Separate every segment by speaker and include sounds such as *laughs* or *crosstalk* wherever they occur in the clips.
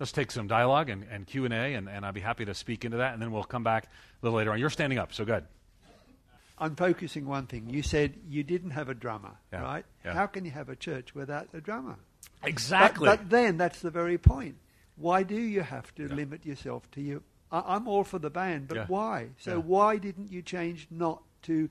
Speaker 1: let's take some dialogue and, and Q&A, and, and I'd be happy to speak into that, and then we'll come back a little later on. You're standing up, so good.
Speaker 2: I'm focusing one thing. You said you didn't have a drummer,
Speaker 1: Yeah.
Speaker 2: right?
Speaker 1: Yeah.
Speaker 2: How can you have a church without a drummer?
Speaker 1: Exactly.
Speaker 2: But, but then that's the very point. Why do you have to limit yourself to you? I, I'm all for the band, but
Speaker 1: Yeah.
Speaker 2: why? So
Speaker 1: Yeah.
Speaker 2: why didn't you change not to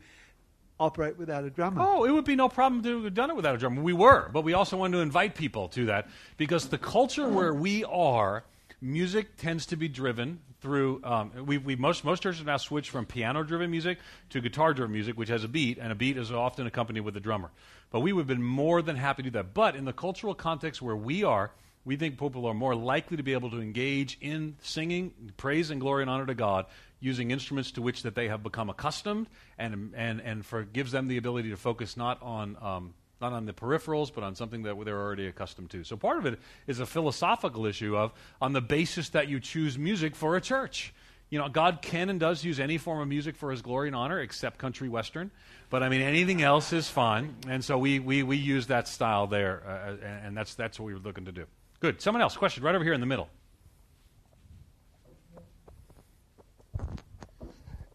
Speaker 2: operate without a drummer?
Speaker 1: Oh, it would be no problem to have done it without a drummer. We were, but we also wanted to invite people to that because the culture where we are, music tends to be driven through. Um, we, we most most churches now switch from piano-driven music to guitar-driven music, which has a beat, and a beat is often accompanied with a drummer. But we would have been more than happy to do that. But in the cultural context where we are. We think people are more likely to be able to engage in singing praise and glory and honor to God using instruments to which that they have become accustomed and, and, and for, gives them the ability to focus not on, um, not on the peripherals, but on something that they're already accustomed to. So part of it is a philosophical issue of on the basis that you choose music for a church. You know, God can and does use any form of music for his glory and honor, except country western. But I mean, anything else is fine. And so we, we, we use that style there, uh, and and that's, that's what we were looking to do. Good. Someone else, question right over here in the middle.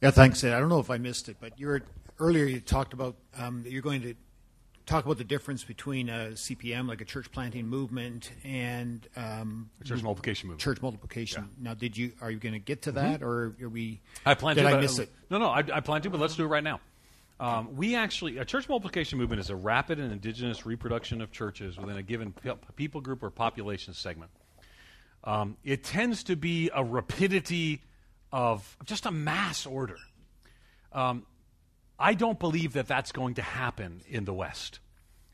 Speaker 3: Yeah, thanks. Ed. I don't know if I missed it, but you were earlier. You talked about um, that you're going to talk about the difference between a CPM, like a church planting movement, and um,
Speaker 1: Church multiplication movement.
Speaker 3: church multiplication. Now, did you are you going to get to that, or are we?
Speaker 1: I plan
Speaker 3: did
Speaker 1: to.
Speaker 3: I miss it?
Speaker 1: No, no, I, I plan to, but let's do it right now. Um, we actually, a church multiplication movement is a rapid and indigenous reproduction of churches within a given pe- people group or population segment. Um, it tends to be a rapidity of just a mass order. Um, I don't believe that that's going to happen in the West.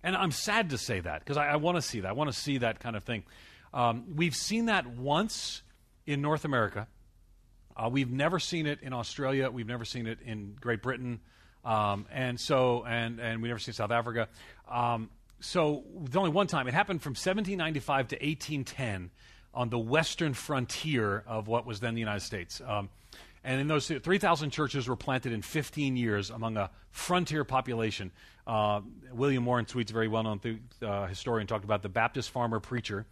Speaker 1: And I'm sad to say that because I, I want to see that. I want to see that kind of thing. Um, we've seen that once in North America. Uh, we've never seen it in Australia. We've never seen it in Great Britain, um, and so and and we never seen South Africa. Um, so only one time. It happened from 1795 to 1810 on the western frontier of what was then the United States. Um, and in those 3,000 churches were planted in 15 years among a frontier population. Uh, William Warren Sweet's very well-known th- uh, historian talked about the Baptist farmer preacher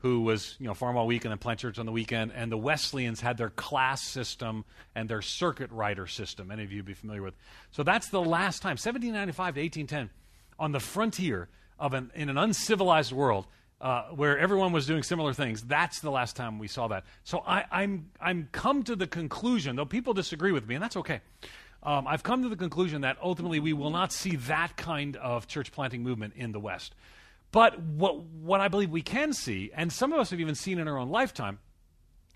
Speaker 1: who was you know farm all week and then plant church on the weekend. And the Wesleyans had their class system and their circuit rider system. Any of you would be familiar with. So that's the last time, 1795 to 1810, on the frontier of an in an uncivilized world. Uh, where everyone was doing similar things. That's the last time we saw that. So I, I'm I'm come to the conclusion, though people disagree with me, and that's okay. Um, I've come to the conclusion that ultimately we will not see that kind of church planting movement in the West. But what, what I believe we can see, and some of us have even seen in our own lifetime,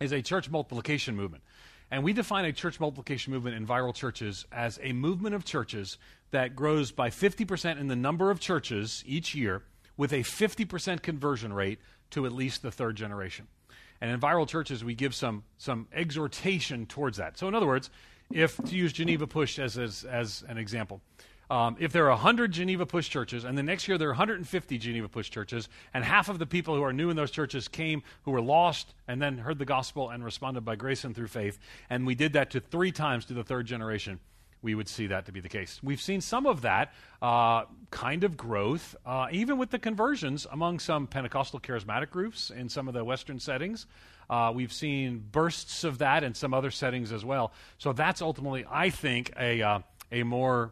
Speaker 1: is a church multiplication movement. And we define a church multiplication movement in viral churches as a movement of churches that grows by 50% in the number of churches each year with a 50% conversion rate to at least the third generation. And in viral churches, we give some, some exhortation towards that. So, in other words, if to use Geneva Push as, as, as an example, um, if there are 100 Geneva Push churches, and the next year there are 150 Geneva Push churches, and half of the people who are new in those churches came who were lost and then heard the gospel and responded by grace and through faith, and we did that to three times to the third generation, we would see that to be the case. We've seen some of that uh, kind of growth, uh, even with the conversions among some Pentecostal charismatic groups in some of the Western settings. Uh, we've seen bursts of that in some other settings as well. So that's ultimately, I think, a, uh, a more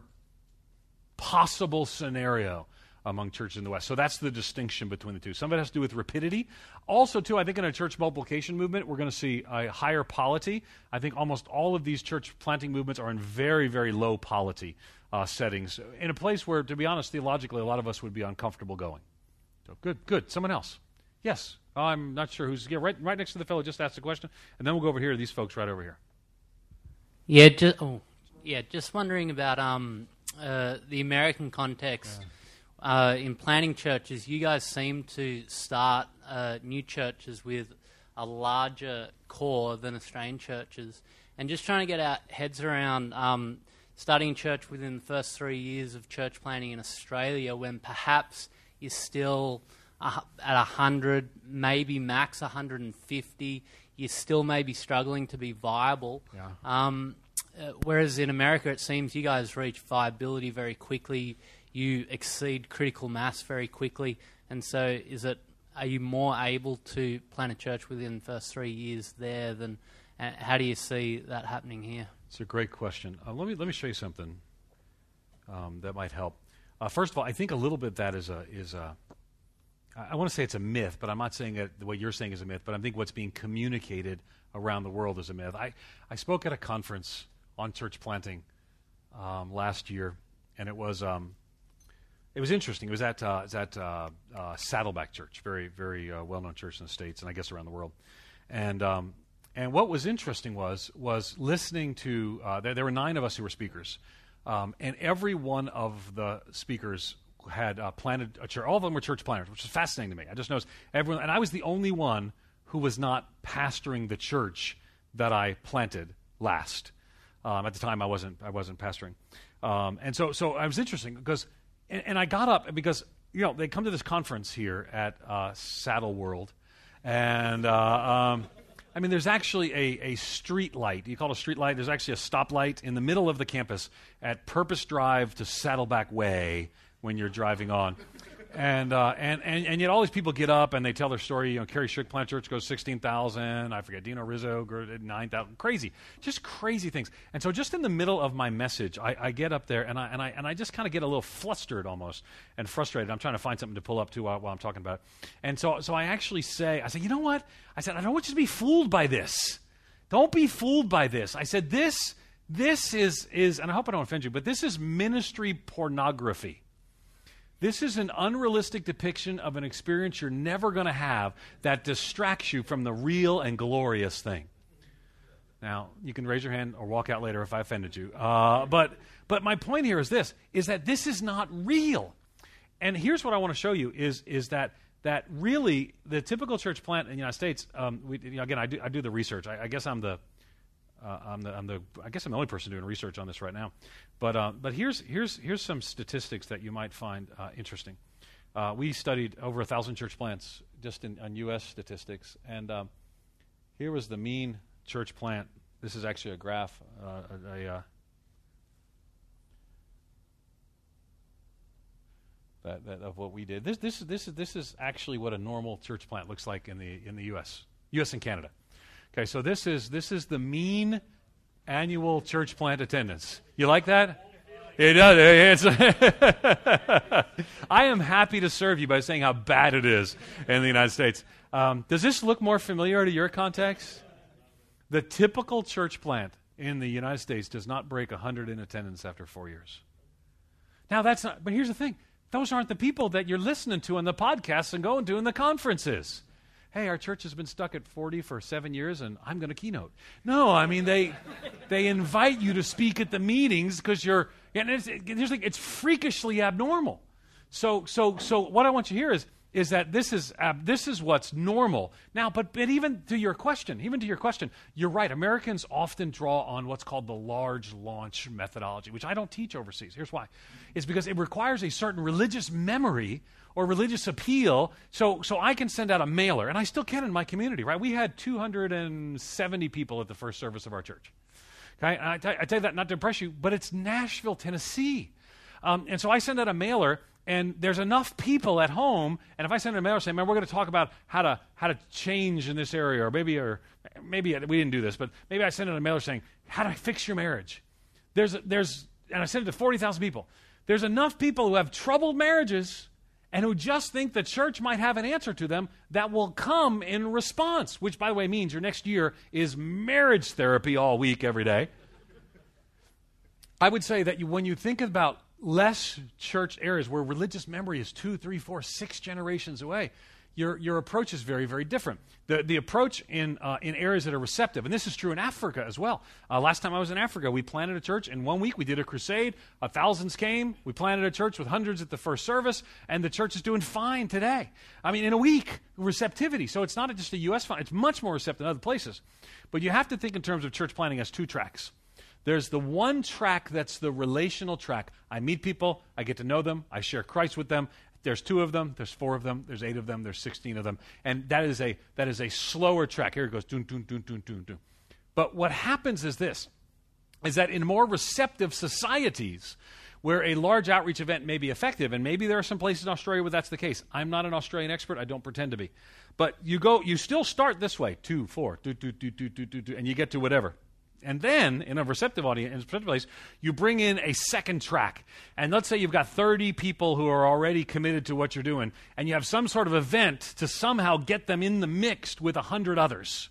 Speaker 1: possible scenario among churches in the West. So that's the distinction between the two. Some of it has to do with rapidity. Also, too, I think in a church multiplication movement, we're going to see a higher polity. I think almost all of these church planting movements are in very, very low polity uh, settings, in a place where, to be honest, theologically, a lot of us would be uncomfortable going. So good, good. Someone else. Yes. I'm not sure who's yeah, right, right next to the fellow just asked the question, and then we'll go over here to these folks right over here.
Speaker 4: Yeah, just oh, yeah, just wondering about um uh, the American context uh, in planning churches. You guys seem to start uh, new churches with a larger core than Australian churches, and just trying to get our heads around um, starting church within the first three years of church planting in Australia, when perhaps you're still at 100, maybe max 150. You're still maybe struggling to be viable.
Speaker 1: Yeah.
Speaker 4: Um, uh, whereas in America, it seems you guys reach viability very quickly. You exceed critical mass very quickly. And so, is it are you more able to plant a church within the first three years there than? Uh, how do you see that happening here?
Speaker 1: It's a great question. Uh, let me let me show you something um, that might help. Uh, first of all, I think a little bit that is a is a. I, want to say it's a myth, but I'm not saying that what you're saying is a myth. But I think what's being communicated around the world is a myth. I I spoke at a conference on church planting um, last year, and it was um, it was interesting. It was at uh, it was at uh, uh, Saddleback Church, very very uh, well known church in the states, and I guess around the world. And um, and what was interesting was was listening to uh, there, there were nine of us who were speakers, um, and every one of the speakers had uh, planted a church. All of them were church planters, which is fascinating to me. I just noticed everyone, and I was the only one who was not pastoring the church that I planted last. Um, at the time, I wasn't I wasn't pastoring, um, and so so I was interesting because, and, and, I got up because you know they come to this conference here at uh, Saddle World, and. Uh, um, I mean, there's actually a, a street light. You call it a street light? There's actually a stoplight in the middle of the campus at Purpose Drive to Saddleback Way when you're driving on. And, uh, and, and, and yet all these people get up and they tell their story. You know, Kerry Strick Plant Church goes 16,000. I forget, Dino Rizzo, 9,000. Crazy. Just crazy things. And so just in the middle of my message, I, I get up there and I, and, I, and I just kind of get a little flustered almost and frustrated. I'm trying to find something to pull up to while, while I'm talking about it. And so, so I actually say, I say, you know what? I said, I don't want you to be fooled by this. Don't be fooled by this. I said, this, this is, is, and I hope I don't offend you, but this is ministry pornography. This is an unrealistic depiction of an experience you're never going to have that distracts you from the real and glorious thing. Now, you can raise your hand or walk out later if I offended you. Uh, but, but my point here is this, is that this is not real. And here's what I want to show you is, is that, that really the typical church plant in the United States, um, we, you know, again, I do, I do the research. I, I guess I'm the, uh, I'm the, I'm the, I guess I'm the only person doing research on this right now. But, uh, but here's, here's, here's some statistics that you might find uh, interesting. Uh, we studied over a thousand church plants just in, on U.S. statistics, and um, here was the mean church plant. This is actually a graph, uh, a, a uh, that, that, of what we did. This, this, this, is, this is actually what a normal church plant looks like in the, in the U.S., U.S. and Canada. Okay, so this is this is the mean annual church plant attendance. You like that? It does. *laughs* I am happy to serve you by saying how bad it is in the United States. Um, does this look more familiar to your context? The typical church plant in the United States does not break 100 in attendance after four years. Now, that's not, but here's the thing those aren't the people that you're listening to on the podcasts and going to in the conferences hey, our church has been stuck at 40 for seven years and I'm going to keynote. No, I mean, they, they invite you to speak at the meetings because you're, and it's, it's, it's freakishly abnormal. So, so, so what I want you to hear is, is that this is, uh, this is what's normal. Now, but, but even to your question, even to your question, you're right. Americans often draw on what's called the large launch methodology, which I don't teach overseas. Here's why. It's because it requires a certain religious memory or religious appeal. So, so I can send out a mailer, and I still can in my community, right? We had 270 people at the first service of our church. Okay? I, t- I tell you that not to impress you, but it's Nashville, Tennessee. Um, and so I send out a mailer, and there's enough people at home. And if I send a mailer saying, "Man, we're going to talk about how to how to change in this area," or maybe or maybe uh, we didn't do this, but maybe I send out a mailer saying, "How to fix your marriage." There's there's and I send it to forty thousand people. There's enough people who have troubled marriages and who just think the church might have an answer to them that will come in response, which, by the way, means your next year is marriage therapy all week, every day. I would say that you, when you think about less church areas where religious memory is two, three, four, six generations away, your, your approach is very, very different. The, the approach in, uh, in areas that are receptive, and this is true in Africa as well. Uh, last time I was in Africa, we planted a church. In one week, we did a crusade. Uh, thousands came. We planted a church with hundreds at the first service, and the church is doing fine today. I mean, in a week, receptivity. So it's not just a U.S. fund, it's much more receptive in other places. But you have to think in terms of church planting as two tracks. There's the one track that's the relational track. I meet people, I get to know them, I share Christ with them, there's two of them, there's four of them, there's eight of them, there's 16 of them. And that is a, that is a slower track. Here it goes. Doon, doon, doon, doon, doon, doon. But what happens is this, is that in more receptive societies, where a large outreach event may be effective, and maybe there are some places in Australia where that's the case. I'm not an Australian expert. I don't pretend to be. But you go, you still start this way, two, four, do, do, do, do, do, do, do, and you get to whatever. And then, in a receptive audience, in a receptive place, you bring in a second track. And let's say you've got 30 people who are already committed to what you're doing, and you have some sort of event to somehow get them in the mix with 100 others.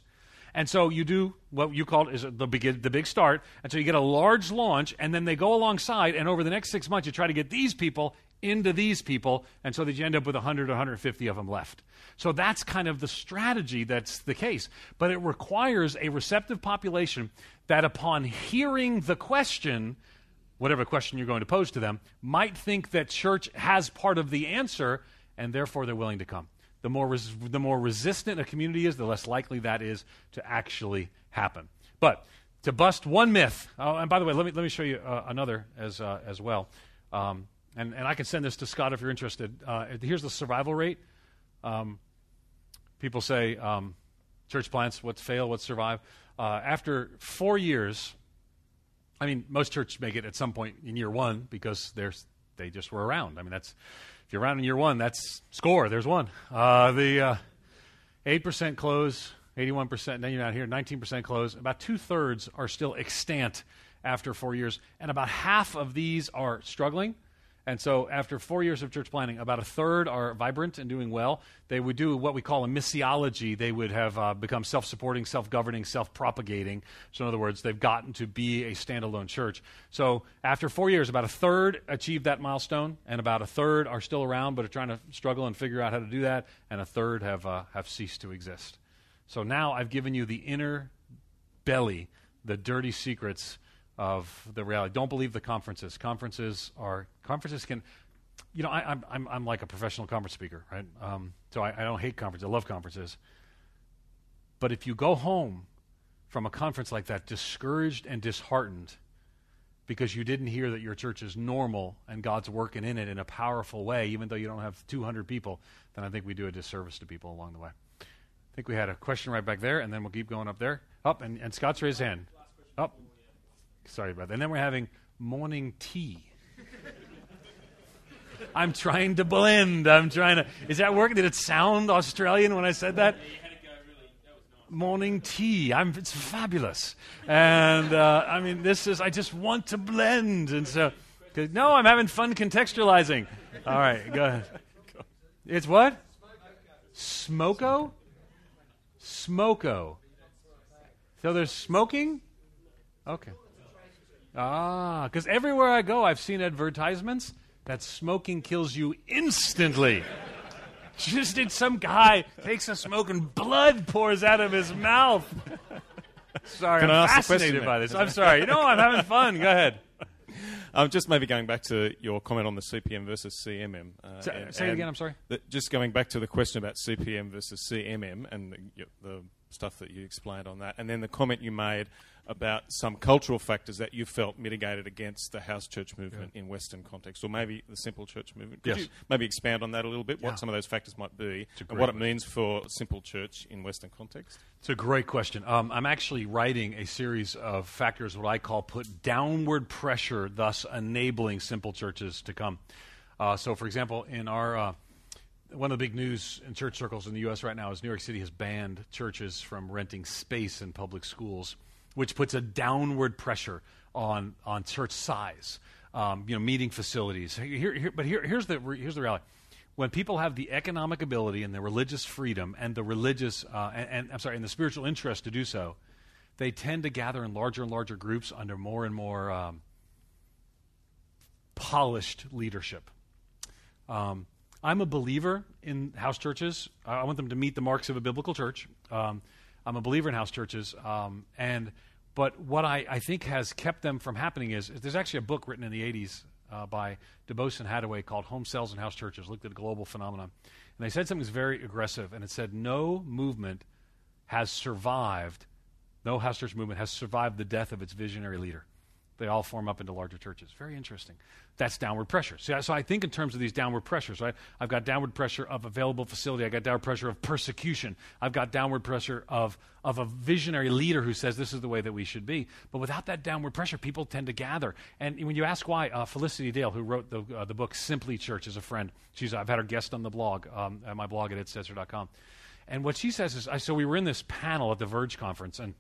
Speaker 1: And so you do what you call is the the big start. And so you get a large launch, and then they go alongside. And over the next six months, you try to get these people into these people, and so that you end up with 100 or 150 of them left. So that's kind of the strategy that's the case. But it requires a receptive population that, upon hearing the question, whatever question you're going to pose to them, might think that church has part of the answer, and therefore they're willing to come. The more, res- the more resistant a community is, the less likely that is to actually happen. But to bust one myth, oh, and by the way, let me, let me show you uh, another as, uh, as well. Um, and, and I can send this to Scott if you're interested. Uh, here's the survival rate. Um, people say um, church plants, what fail, what survive. Uh, after four years, I mean, most churches make it at some point in year one because they just were around. I mean, that's if you're around in year one, that's score. There's one. Uh, the uh, eight percent close, eighty-one percent. Then you're not here. Nineteen percent close. About two thirds are still extant after four years, and about half of these are struggling. And so, after four years of church planting, about a third are vibrant and doing well. They would do what we call a missiology. They would have uh, become self supporting, self governing, self propagating. So, in other words, they've gotten to be a standalone church. So, after four years, about a third achieved that milestone, and about a third are still around but are trying to struggle and figure out how to do that, and a third have, uh, have ceased to exist. So, now I've given you the inner belly, the dirty secrets of the reality. Don't believe the conferences. Conferences are conferences can, you know, I, am I'm I'm like a professional conference speaker, right? Um, so I, I don't hate conferences. I love conferences. But if you go home from a conference like that discouraged and disheartened because you didn't hear that your church is normal and God's working in it in a powerful way, even though you don't have 200 people, then I think we do a disservice to people along the way. I think we had a question right back there, and then we'll keep going up there. Up, and, and Scott's raised his hand. Up. Sorry about that. And then we're having morning tea. I'm trying to blend. I'm trying to. Is that working? Did it sound Australian when I said that? Morning tea. I'm. It's fabulous. And uh, I mean, this is. I just want to blend. And so, no, I'm having fun contextualizing. All right, go ahead. It's what? Smoko. Smoko. So there's smoking. Okay. Ah, because everywhere I go, I've seen advertisements that smoking kills you instantly. *laughs* Just did some guy takes a smoke and blood pours out of his mouth. sorry,
Speaker 5: Can
Speaker 1: I'm
Speaker 5: ask
Speaker 1: fascinated by this. I'm sorry. You know, I'm having fun. Go ahead. *laughs*
Speaker 5: Um, just maybe going back to your comment on the CPM versus CMM. Uh,
Speaker 1: Say,
Speaker 5: and-
Speaker 1: say it again. I'm sorry.
Speaker 5: the- just going back to the question about CPM versus CMM and the, the stuff that you explained on that, and then the comment you made about some cultural factors that you felt mitigated against the house church movement in Western context, or maybe the simple church movement. Could
Speaker 1: Yes.
Speaker 5: you maybe expand on that a little bit?
Speaker 1: Yeah.
Speaker 5: What some of those factors might be, and what it means for simple church in Western context?
Speaker 1: It's a great question. Um, I'm actually writing a series of factors, what I call put downward pressure, thus enabling simple churches to come. Uh, so, for example, in our uh, one of the big news in church circles in the U.S. right now is New York City has banned churches from renting space in public schools, which puts a downward pressure on on church size. Um, you know, meeting facilities. Here, here, but here, here's the here's the reality. When people have the economic ability and the religious freedom and the religious uh, and, and I'm sorry, and the spiritual interest to do so, they tend to gather in larger and larger groups under more and more um, polished leadership. Um, I'm a believer in house churches. I want them to meet the marks of a biblical church. Um, I'm a believer in house churches, um, and but what I, I think has kept them from happening is, is there's actually a book written in the 80s uh, by DuBose and Hadaway called Home Cells and House Churches, looked at a global phenomenon. And they said something that's very aggressive, and it said no movement has survived, no house church movement has survived the death of its visionary leader. They all form up into larger churches. Very interesting. That's downward pressure. So, so I think in terms of these downward pressures, right? I've got downward pressure of available facility. I've got downward pressure of persecution. I've got downward pressure of, of a visionary leader who says this is the way that we should be. But without that downward pressure, people tend to gather. And when you ask why, uh, Felicity Dale, who wrote the, uh, the book Simply Church, is a friend. She's, I've had her guest on the blog, um, at my blog at edstetzer.com. And what she says is, I, so we were in this panel at the Verge conference, and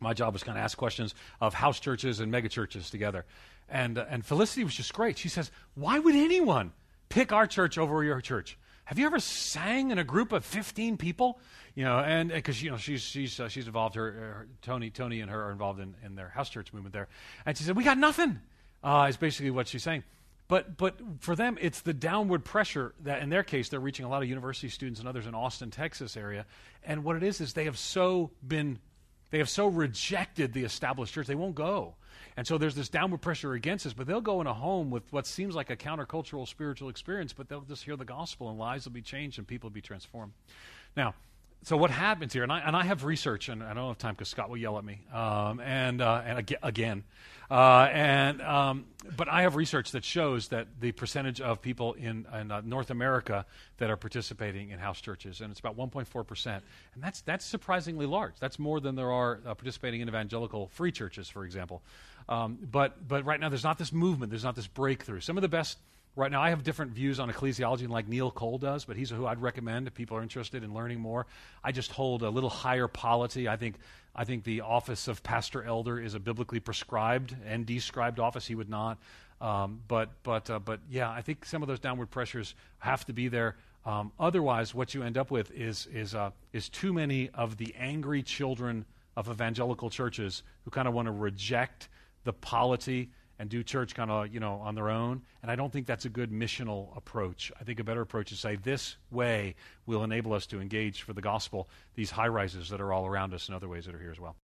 Speaker 1: my job was kind of ask questions of house churches and mega churches together. And, uh, and Felicity was just great. She says, Why would anyone pick our church over your church? Have you ever sang in a group of 15 people? You know, and because you know she's she's uh, she's involved. Her, her, Tony Tony and her are involved in, in their house church movement there, and she said we got nothing. Uh, is basically what she's saying. But but for them, it's the downward pressure that in their case they're reaching a lot of university students and others in Austin, Texas area, and what it is is they have so been they have so rejected the established church, they won't go. And so there's this downward pressure against us, but they'll go in a home with what seems like a countercultural spiritual experience, but they'll just hear the gospel and lives will be changed and people will be transformed. Now, so what happens here, and I, and I have research, and I don't have time because Scott will yell at me, um, and, uh, and again, uh, and, um, but I have research that shows that the percentage of people in, in uh, North America that are participating in house churches, and it's about 1.4%, and that's, that's surprisingly large. That's more than there are uh, participating in evangelical free churches, for example. Um, but, but right now, there's not this movement, there's not this breakthrough. Some of the best Right now, I have different views on ecclesiology like Neil Cole does, but he's who I'd recommend if people are interested in learning more. I just hold a little higher polity. I think, I think the office of pastor elder is a biblically prescribed and described office. He would not. Um, but, but, uh, but yeah, I think some of those downward pressures have to be there. Um, otherwise, what you end up with is, is, uh, is too many of the angry children of evangelical churches who kind of want to reject the polity and do church kind of, you know, on their own. And I don't think that's a good missional approach. I think a better approach is say this way will enable us to engage for the gospel these high rises that are all around us and other ways that are here as well.